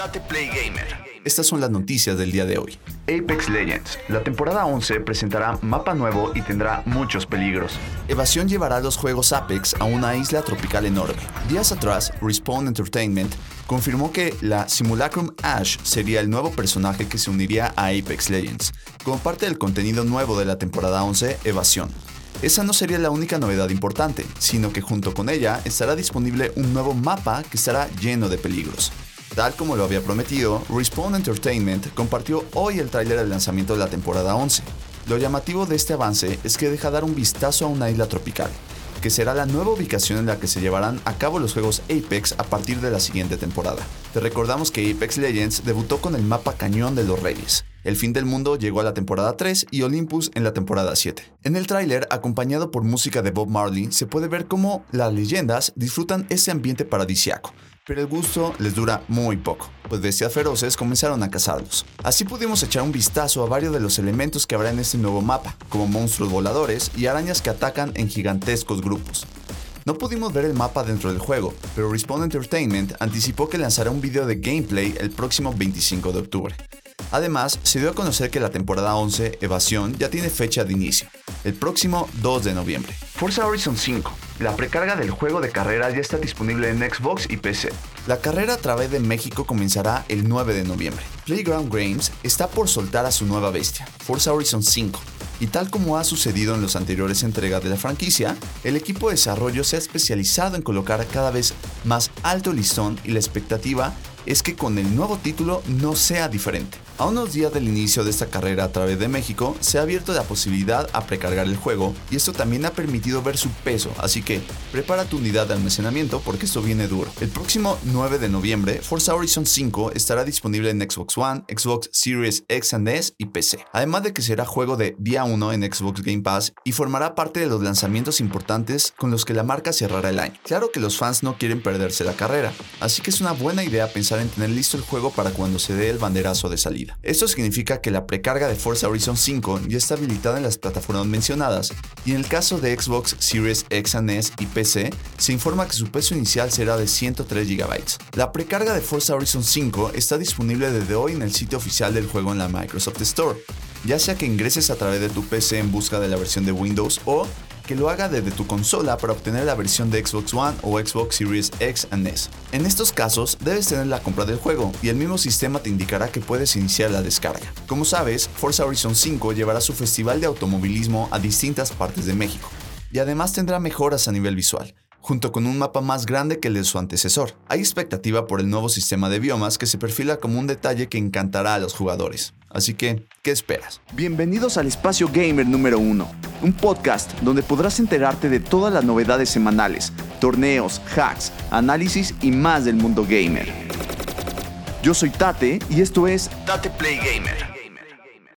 Date Play Gamer. Estas son las noticias del día de hoy. Apex Legends. La temporada 11 presentará mapa nuevo y tendrá muchos peligros. Evasión llevará los juegos Apex a una isla tropical enorme. Días atrás, Respawn Entertainment confirmó que la Simulacrum Ash sería el nuevo personaje que se uniría a Apex Legends, como parte del contenido nuevo de la temporada 11, Evasión. Esa no sería la única novedad importante, sino que junto con ella estará disponible un nuevo mapa que estará lleno de peligros. Tal como lo había prometido, Respawn Entertainment compartió hoy el tráiler del lanzamiento de la temporada 11. Lo llamativo de este avance es que deja dar un vistazo a una isla tropical, que será la nueva ubicación en la que se llevarán a cabo los juegos Apex a partir de la siguiente temporada. Te recordamos que Apex Legends debutó con el mapa Cañón de los Reyes. El fin del mundo llegó a la temporada 3 y Olympus en la temporada 7. En el tráiler, acompañado por música de Bob Marley, se puede ver cómo las leyendas disfrutan ese ambiente paradisiaco, pero el gusto les dura muy poco, pues bestias feroces comenzaron a cazarlos. Así pudimos echar un vistazo a varios de los elementos que habrá en este nuevo mapa, como monstruos voladores y arañas que atacan en gigantescos grupos. No pudimos ver el mapa dentro del juego, pero Respawn Entertainment anticipó que lanzará un video de gameplay el próximo 25 de octubre. Además, se dio a conocer que la temporada 11, Evasión, ya tiene fecha de inicio, el próximo 2 de noviembre. Forza Horizon 5. La precarga del juego de carreras ya está disponible en Xbox y PC. La carrera a través de México comenzará el 9 de noviembre. Playground Games está por soltar a su nueva bestia, Forza Horizon 5, y tal como ha sucedido en las anteriores entregas de la franquicia, el equipo de desarrollo se ha especializado en colocar cada vez más alto listón y la expectativa es que con el nuevo título no sea diferente. A unos días del inicio de esta carrera a través de México, se ha abierto la posibilidad a precargar el juego y esto también ha permitido ver su peso, así que prepara tu unidad de almacenamiento porque esto viene duro. El próximo 9 de noviembre, Forza Horizon 5 estará disponible en Xbox One, Xbox Series X and S y PC, además de que será juego de día 1 en Xbox Game Pass y formará parte de los lanzamientos importantes con los que la marca cerrará el año. Claro que los fans no quieren perderse la carrera, así que es una buena idea pensar en tener listo el juego para cuando se dé el banderazo de salida. Esto significa que la precarga de Forza Horizon 5 ya está habilitada en las plataformas mencionadas y en el caso de Xbox Series X S y PC se informa que su peso inicial será de 103 GB. La precarga de Forza Horizon 5 está disponible desde hoy en el sitio oficial del juego en la Microsoft Store, ya sea que ingreses a través de tu PC en busca de la versión de Windows o que lo haga desde tu consola para obtener la versión de Xbox One o Xbox Series X and S. En estos casos, debes tener la compra del juego y el mismo sistema te indicará que puedes iniciar la descarga. Como sabes, Forza Horizon 5 llevará su festival de automovilismo a distintas partes de México y además tendrá mejoras a nivel visual junto con un mapa más grande que el de su antecesor. Hay expectativa por el nuevo sistema de biomas que se perfila como un detalle que encantará a los jugadores. Así que, ¿qué esperas? Bienvenidos al Espacio Gamer número 1, un podcast donde podrás enterarte de todas las novedades semanales, torneos, hacks, análisis y más del mundo gamer. Yo soy Tate y esto es Date Play Gamer.